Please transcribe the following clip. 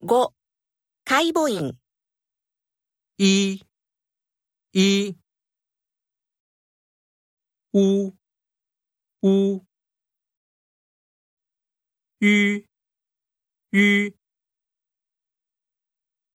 5. 解母音一、一、吁、吁。